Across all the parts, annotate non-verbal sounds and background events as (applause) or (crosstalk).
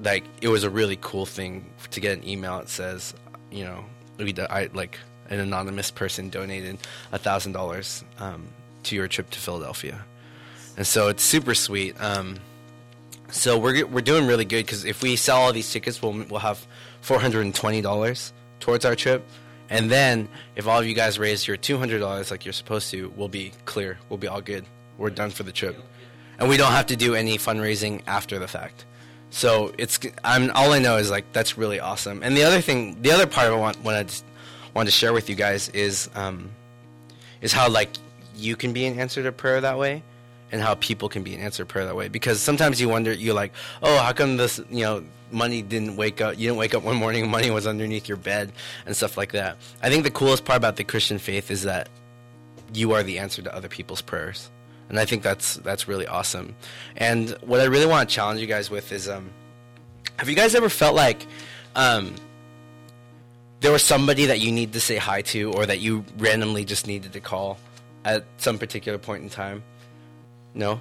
like it was a really cool thing to get an email that says, you know, we I like an anonymous person donated a thousand dollars um, to your trip to Philadelphia, and so it's super sweet. Um, so we're we're doing really good because if we sell all these tickets, we'll we'll have four hundred and twenty dollars towards our trip, and then if all of you guys raise your two hundred dollars like you're supposed to, we'll be clear. We'll be all good. We're done for the trip, and we don't have to do any fundraising after the fact. So it's I'm all I know is like that's really awesome. And the other thing, the other part I want just wanted to share with you guys is um, is how like you can be an answer to prayer that way, and how people can be an answer to prayer that way. Because sometimes you wonder, you're like, oh, how come this you know money didn't wake up? You didn't wake up one morning (laughs) money was underneath your bed and stuff like that. I think the coolest part about the Christian faith is that you are the answer to other people's prayers and I think that's that's really awesome. And what I really want to challenge you guys with is, um, have you guys ever felt like um, there was somebody that you need to say hi to, or that you randomly just needed to call at some particular point in time? No.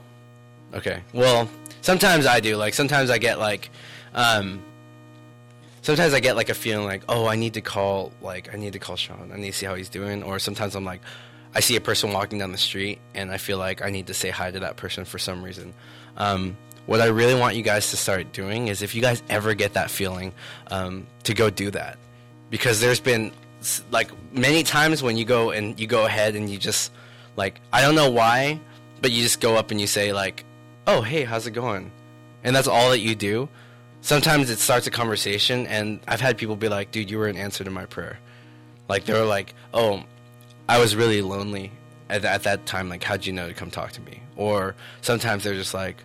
Okay. Well, sometimes I do. Like sometimes I get like. Um, sometimes I get like a feeling like, oh, I need to call, like, I need to call Sean. I need to see how he's doing. Or sometimes I'm like, I see a person walking down the street and I feel like I need to say hi to that person for some reason. Um, what I really want you guys to start doing is if you guys ever get that feeling, um, to go do that. Because there's been like many times when you go and you go ahead and you just like, I don't know why, but you just go up and you say like, oh, hey, how's it going? And that's all that you do. Sometimes it starts a conversation and I've had people be like, dude, you were an answer to my prayer. Like they were like, oh, I was really lonely at, at that time. Like, how'd you know to come talk to me? Or sometimes they're just like,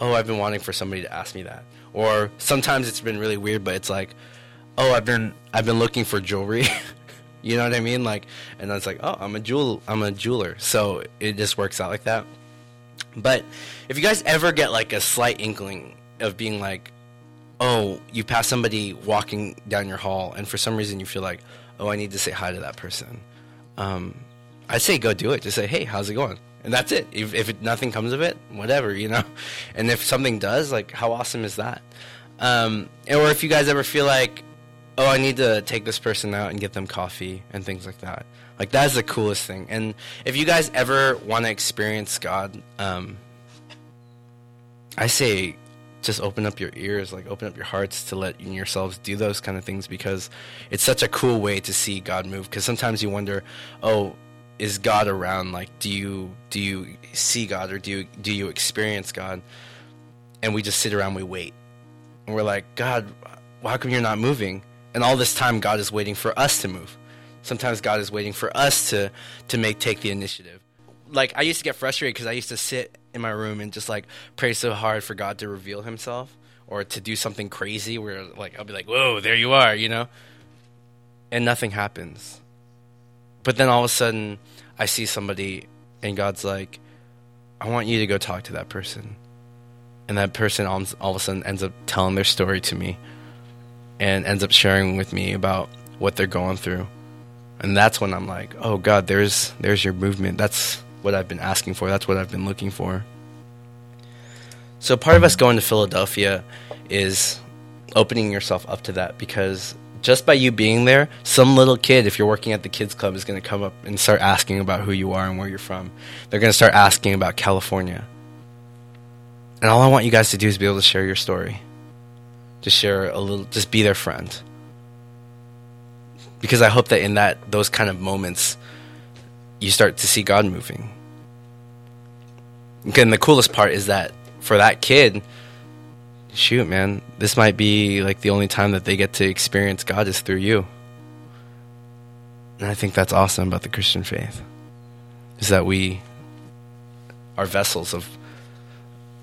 oh, I've been wanting for somebody to ask me that. Or sometimes it's been really weird, but it's like, oh, I've been I've been looking for jewelry. (laughs) you know what I mean? Like, and it's like, oh, I'm a jewel I'm a jeweler, so it just works out like that. But if you guys ever get like a slight inkling of being like, oh, you pass somebody walking down your hall, and for some reason you feel like, oh, I need to say hi to that person. Um, I'd say go do it. Just say, hey, how's it going? And that's it. If, if it, nothing comes of it, whatever, you know. (laughs) And if something does, like, how awesome is that? Um, or if you guys ever feel like, oh, I need to take this person out and get them coffee and things like that. Like that's the coolest thing. And if you guys ever want to experience God, um, I say just open up your ears, like open up your hearts to let yourselves do those kind of things because it's such a cool way to see God move. Because sometimes you wonder, oh, is God around? Like, do you do you see God or do you do you experience God? And we just sit around, we wait, and we're like, God, how come you're not moving? And all this time, God is waiting for us to move. Sometimes God is waiting for us to to make take the initiative. Like I used to get frustrated because I used to sit in my room and just like pray so hard for God to reveal Himself or to do something crazy where like I'll be like, "Whoa, there you are," you know, and nothing happens. But then all of a sudden, I see somebody, and God's like, "I want you to go talk to that person," and that person all, all of a sudden ends up telling their story to me, and ends up sharing with me about what they're going through, and that's when I'm like, "Oh God, there's there's your movement. That's what I've been asking for. That's what I've been looking for." So part of us going to Philadelphia is opening yourself up to that because just by you being there, some little kid, if you're working at the kids club, is going to come up and start asking about who you are and where you're from. They're going to start asking about California. And all I want you guys to do is be able to share your story. Just share a little, just be their friend. Because I hope that in that those kind of moments, you start to see God moving. And the coolest part is that for that kid, shoot, man, this might be like the only time that they get to experience God is through you. And I think that's awesome about the Christian faith. Is that we are vessels of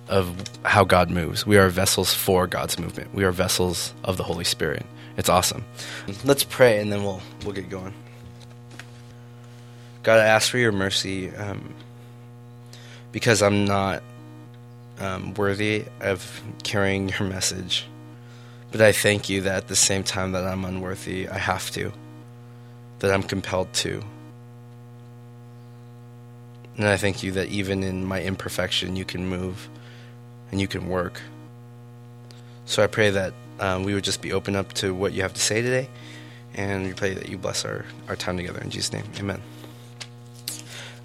of how God moves. We are vessels for God's movement. We are vessels of the Holy Spirit. It's awesome. Let's pray and then we'll we'll get going. God, I ask for your mercy um, because I'm not um, worthy of carrying your message. But I thank you that at the same time that I'm unworthy, I have to, that I'm compelled to. And I thank you that even in my imperfection, you can move and you can work. So I pray that um, we would just be open up to what you have to say today, and we pray that you bless our, our time together. In Jesus' name, amen.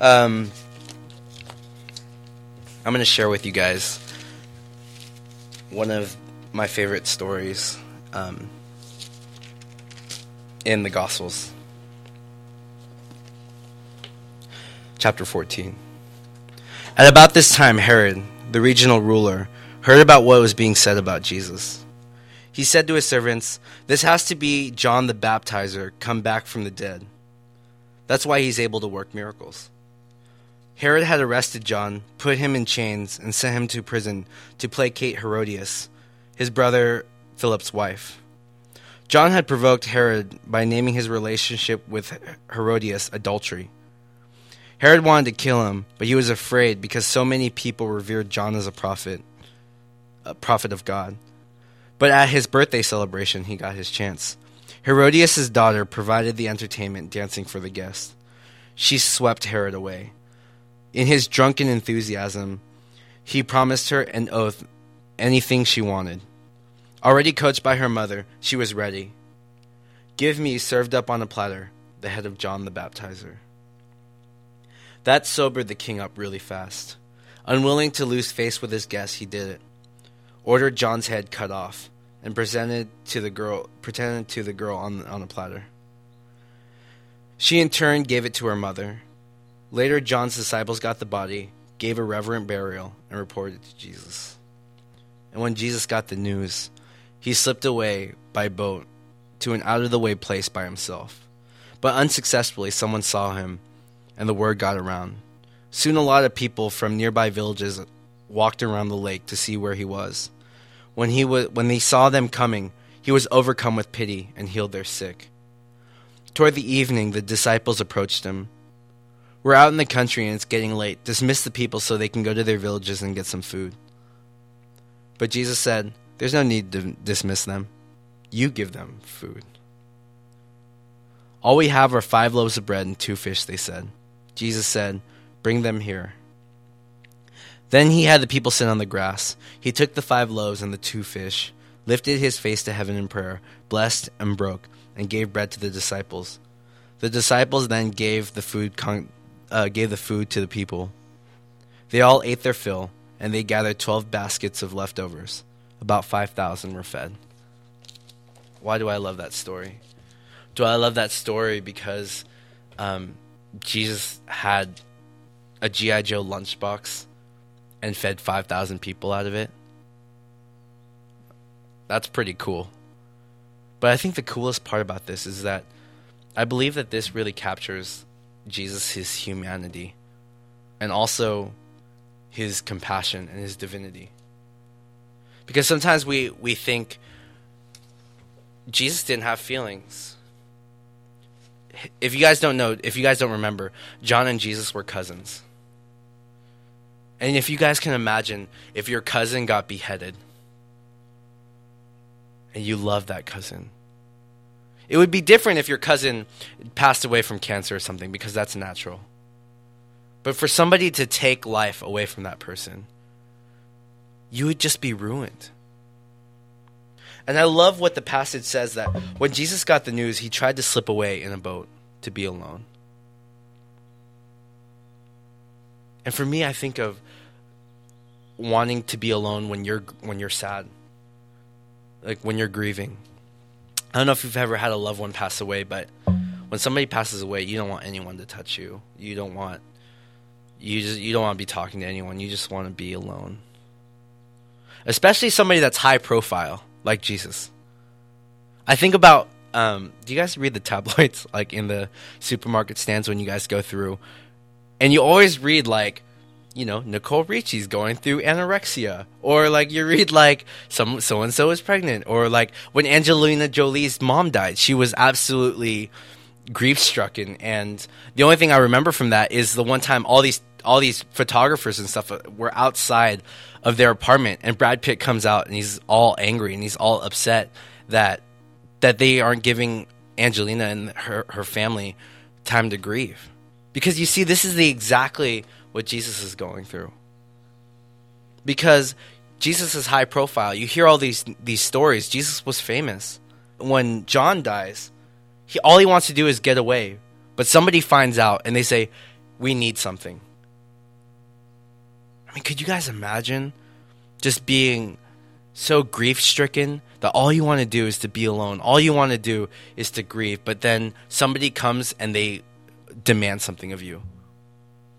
Um, I'm going to share with you guys one of my favorite stories um, in the Gospels. Chapter 14. At about this time, Herod, the regional ruler, heard about what was being said about Jesus. He said to his servants, This has to be John the Baptizer come back from the dead. That's why he's able to work miracles. Herod had arrested John, put him in chains, and sent him to prison to placate Herodias, his brother Philip's wife. John had provoked Herod by naming his relationship with Herodias adultery. Herod wanted to kill him, but he was afraid because so many people revered John as a prophet, a prophet of God. But at his birthday celebration, he got his chance. Herodias' daughter provided the entertainment, dancing for the guests. She swept Herod away. In his drunken enthusiasm, he promised her an oath anything she wanted. Already coached by her mother, she was ready. Give me, served up on a platter, the head of John the Baptizer. That sobered the king up really fast. Unwilling to lose face with his guests, he did it. Ordered John's head cut off and presented to the girl pretended to the girl on on a platter. She in turn gave it to her mother. Later John's disciples got the body, gave a reverent burial, and reported it to Jesus. And when Jesus got the news, he slipped away by boat to an out of the way place by himself. But unsuccessfully, someone saw him, and the word got around. Soon, a lot of people from nearby villages walked around the lake to see where he was. When, he was, when they saw them coming, he was overcome with pity and healed their sick. Toward the evening, the disciples approached him. We're out in the country and it's getting late. Dismiss the people so they can go to their villages and get some food. But Jesus said, There's no need to dismiss them. You give them food. All we have are five loaves of bread and two fish, they said. Jesus said, Bring them here. Then he had the people sit on the grass. He took the five loaves and the two fish, lifted his face to heaven in prayer, blessed and broke, and gave bread to the disciples. The disciples then gave the food con- uh, gave the food to the people. They all ate their fill, and they gathered twelve baskets of leftovers. About five thousand were fed. Why do I love that story? Do I love that story because um, Jesus had a GI Joe lunchbox and fed five thousand people out of it? That's pretty cool. But I think the coolest part about this is that I believe that this really captures Jesus, his humanity, and also his compassion and his divinity. Because sometimes we, we think Jesus didn't have feelings. If you guys don't know, if you guys don't remember, John and Jesus were cousins. And if you guys can imagine if your cousin got beheaded and you love that cousin, it would be different if your cousin passed away from cancer or something because that's natural. But for somebody to take life away from that person, you would just be ruined. And I love what the passage says that when Jesus got the news, he tried to slip away in a boat to be alone. And for me, I think of wanting to be alone when you're when you're sad. Like when you're grieving. I don't know if you've ever had a loved one pass away, but when somebody passes away, you don't want anyone to touch you. You don't want you just you don't want to be talking to anyone. You just want to be alone. Especially somebody that's high profile, like Jesus. I think about um, do you guys read the (laughs) tabloids like in the supermarket stands when you guys go through? And you always read like, you know, Nicole Richie's going through anorexia, or like you read like some so and so is pregnant, or like when Angelina Jolie's mom died, she was absolutely grief stricken. And the only thing I remember from that is the one time all these all these photographers and stuff uh, were outside of their apartment, and Brad Pitt comes out and he's all angry and he's all upset that that they aren't giving Angelina and her her family time to grieve, because you see, this is the exactly what Jesus is going through. Because Jesus is high profile. You hear all these these stories. Jesus was famous. When John dies, he all he wants to do is get away. But somebody finds out and they say, "We need something." I mean, could you guys imagine just being so grief stricken that all you want to do is to be alone. All you want to do is to grieve. But then somebody comes and they demand something of you.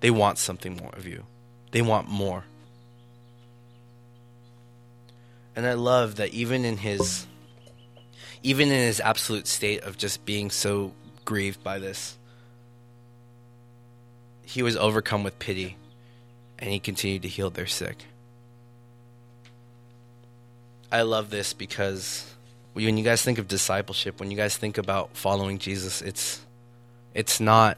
They want something more of you. They want more. And I love that even in his even in his absolute state of just being so grieved by this, he was overcome with pity and he continued to heal their sick. I love this because when you guys think of discipleship, when you guys think about following Jesus, it's it's not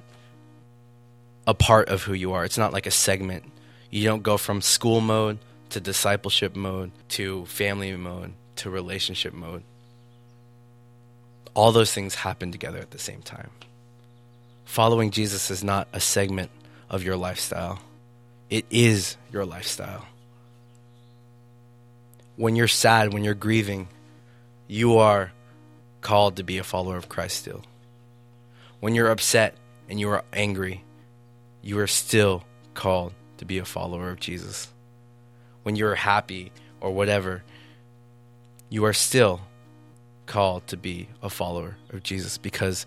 a part of who you are. It's not like a segment. You don't go from school mode to discipleship mode to family mode to relationship mode. All those things happen together at the same time. Following Jesus is not a segment of your lifestyle. It is your lifestyle when you're sad, when you're grieving, you are called to be a follower of Christ still. When you're upset and you are angry, you are still called to be a follower of Jesus. When you're happy or whatever, you are still called to be a follower of Jesus because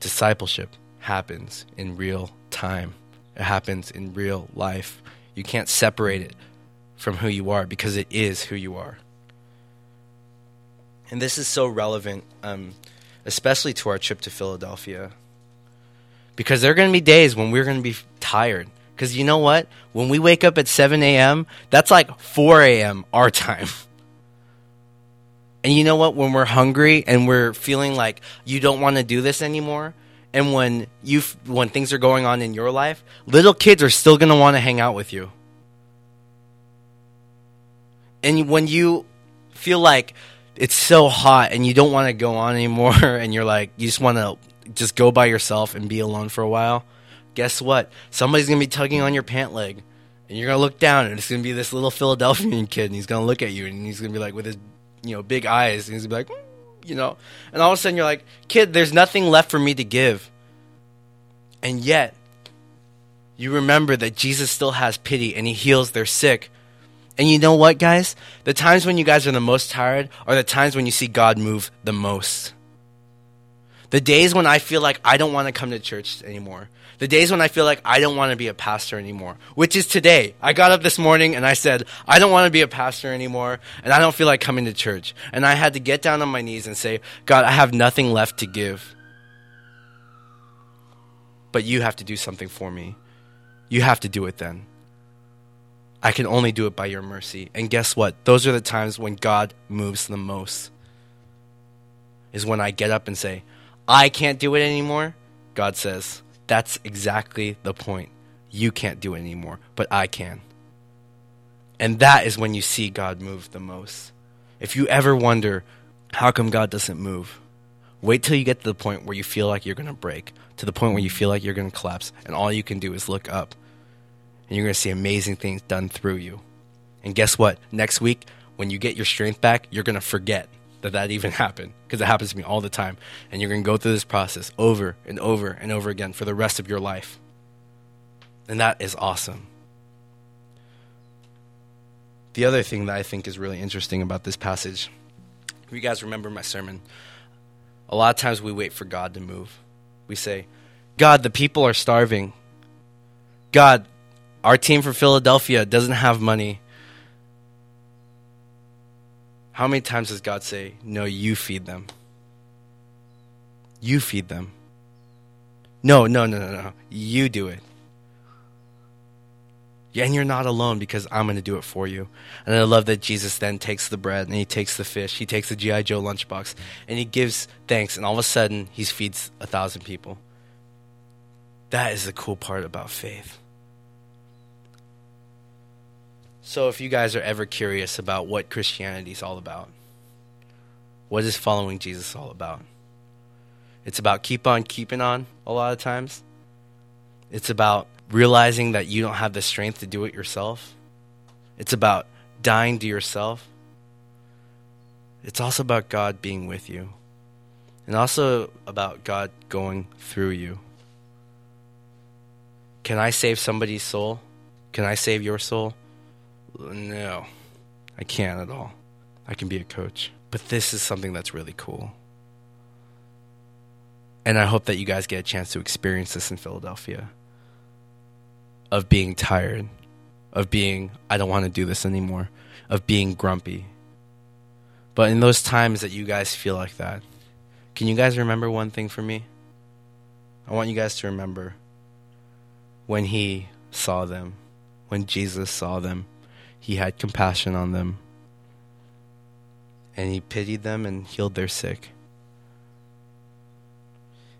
discipleship happens in real time. It happens in real life. You can't separate it from who you are because it is who you are. And this is so relevant, um, especially to our trip to Philadelphia. Because there are going to be days when we're going to be tired. Because you know what? When we wake up at 7 a.m., that's like 4 a.m. our (laughs) time. And you know what? When we're hungry and we're feeling like you don't want to do this anymore, and when you when things are going on in your life, little kids are still going to want to hang out with you and when you feel like it's so hot and you don't want to go on anymore (laughs) and you're like you just want to just go by yourself and be alone for a while guess what somebody's going to be tugging on your pant leg and you're going to look down and it's going to be this little philadelphian (laughs) kid and he's going to look at you and he's going to be like with his you know big eyes and he's going to be like mm, you know and all of a sudden you're like kid there's nothing left for me to give and yet you remember that jesus still has pity and he heals their sick and you know what, guys? The times when you guys are the most tired are the times when you see God move the most. The days when I feel like I don't want to come to church anymore. The days when I feel like I don't want to be a pastor anymore, which is today. I got up this morning and I said, I don't want to be a pastor anymore, and I don't feel like coming to church. And I had to get down on my knees and say, God, I have nothing left to give. But you have to do something for me. You have to do it then. I can only do it by your mercy. And guess what? Those are the times when God moves the most. Is when I get up and say, I can't do it anymore. God says, That's exactly the point. You can't do it anymore, but I can. And that is when you see God move the most. If you ever wonder, how come God doesn't move? Wait till you get to the point where you feel like you're going to break, to the point where you feel like you're going to collapse, and all you can do is look up and you're going to see amazing things done through you. And guess what? Next week, when you get your strength back, you're going to forget that that even happened because it happens to me all the time. And you're going to go through this process over and over and over again for the rest of your life. And that is awesome. The other thing that I think is really interesting about this passage, if you guys remember my sermon, a lot of times we wait for God to move. We say, God, the people are starving. God, our team from Philadelphia doesn't have money. How many times does God say, No, you feed them? You feed them. No, no, no, no, no. You do it. And you're not alone because I'm going to do it for you. And I love that Jesus then takes the bread and he takes the fish, he takes the G.I. Joe lunchbox, and he gives thanks. And all of a sudden, he feeds a thousand people. That is the cool part about faith. So, if you guys are ever curious about what Christianity is all about, what is following Jesus all about? It's about keep on keeping on a lot of times. It's about realizing that you don't have the strength to do it yourself. It's about dying to yourself, it's also about God being with you. And also about God going through you. Can I save somebody's soul? Can I save your soul? No, I can't at all. I can be a coach. But this is something that's really cool. And I hope that you guys get a chance to experience this in Philadelphia of being tired, of being, I don't want to do this anymore, of being grumpy. But in those times that you guys feel like that, can you guys remember one thing for me? I want you guys to remember when he saw them, when Jesus saw them, he had compassion on them, and he pitied them and healed their sick.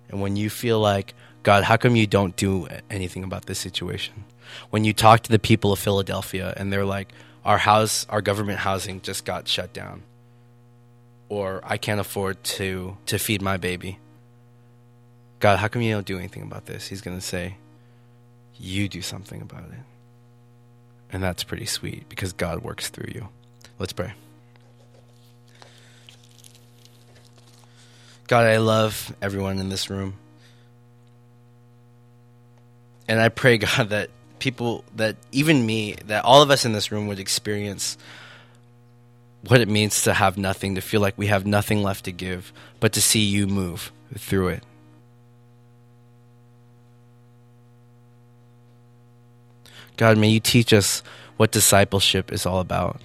And when you feel like, God, how come you don't do anything about this situation? When you talk to the people of Philadelphia and they're like, our house, our government housing just got shut down, or I can't afford to to feed my baby. God, how come you don't do anything about this? He's going to say, you do something about it. And that's pretty sweet because God works through you. Let's pray. God, I love everyone in this room. And I pray, (laughs) God, that people, that even me, that all of us in this room would experience what it means to have nothing, to feel like we have nothing left to give, but to see you move through it. God, may you teach us what discipleship is all about.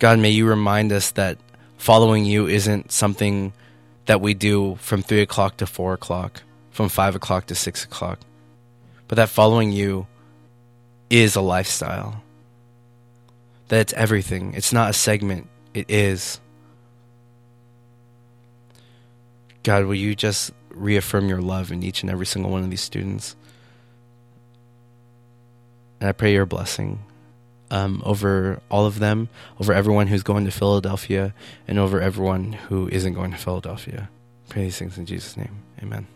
God, may you remind us that following you isn't something that we do from 3 o'clock to 4 o'clock, from 5 o'clock to 6 o'clock, but that following you is a lifestyle. That it's everything. It's not a segment, it is. God, will you just reaffirm your love in each and every single one of these students? And I pray your blessing um, over all of them, over everyone who's going to Philadelphia, and over everyone who isn't going to Philadelphia. Pray these things in Jesus' name. Amen.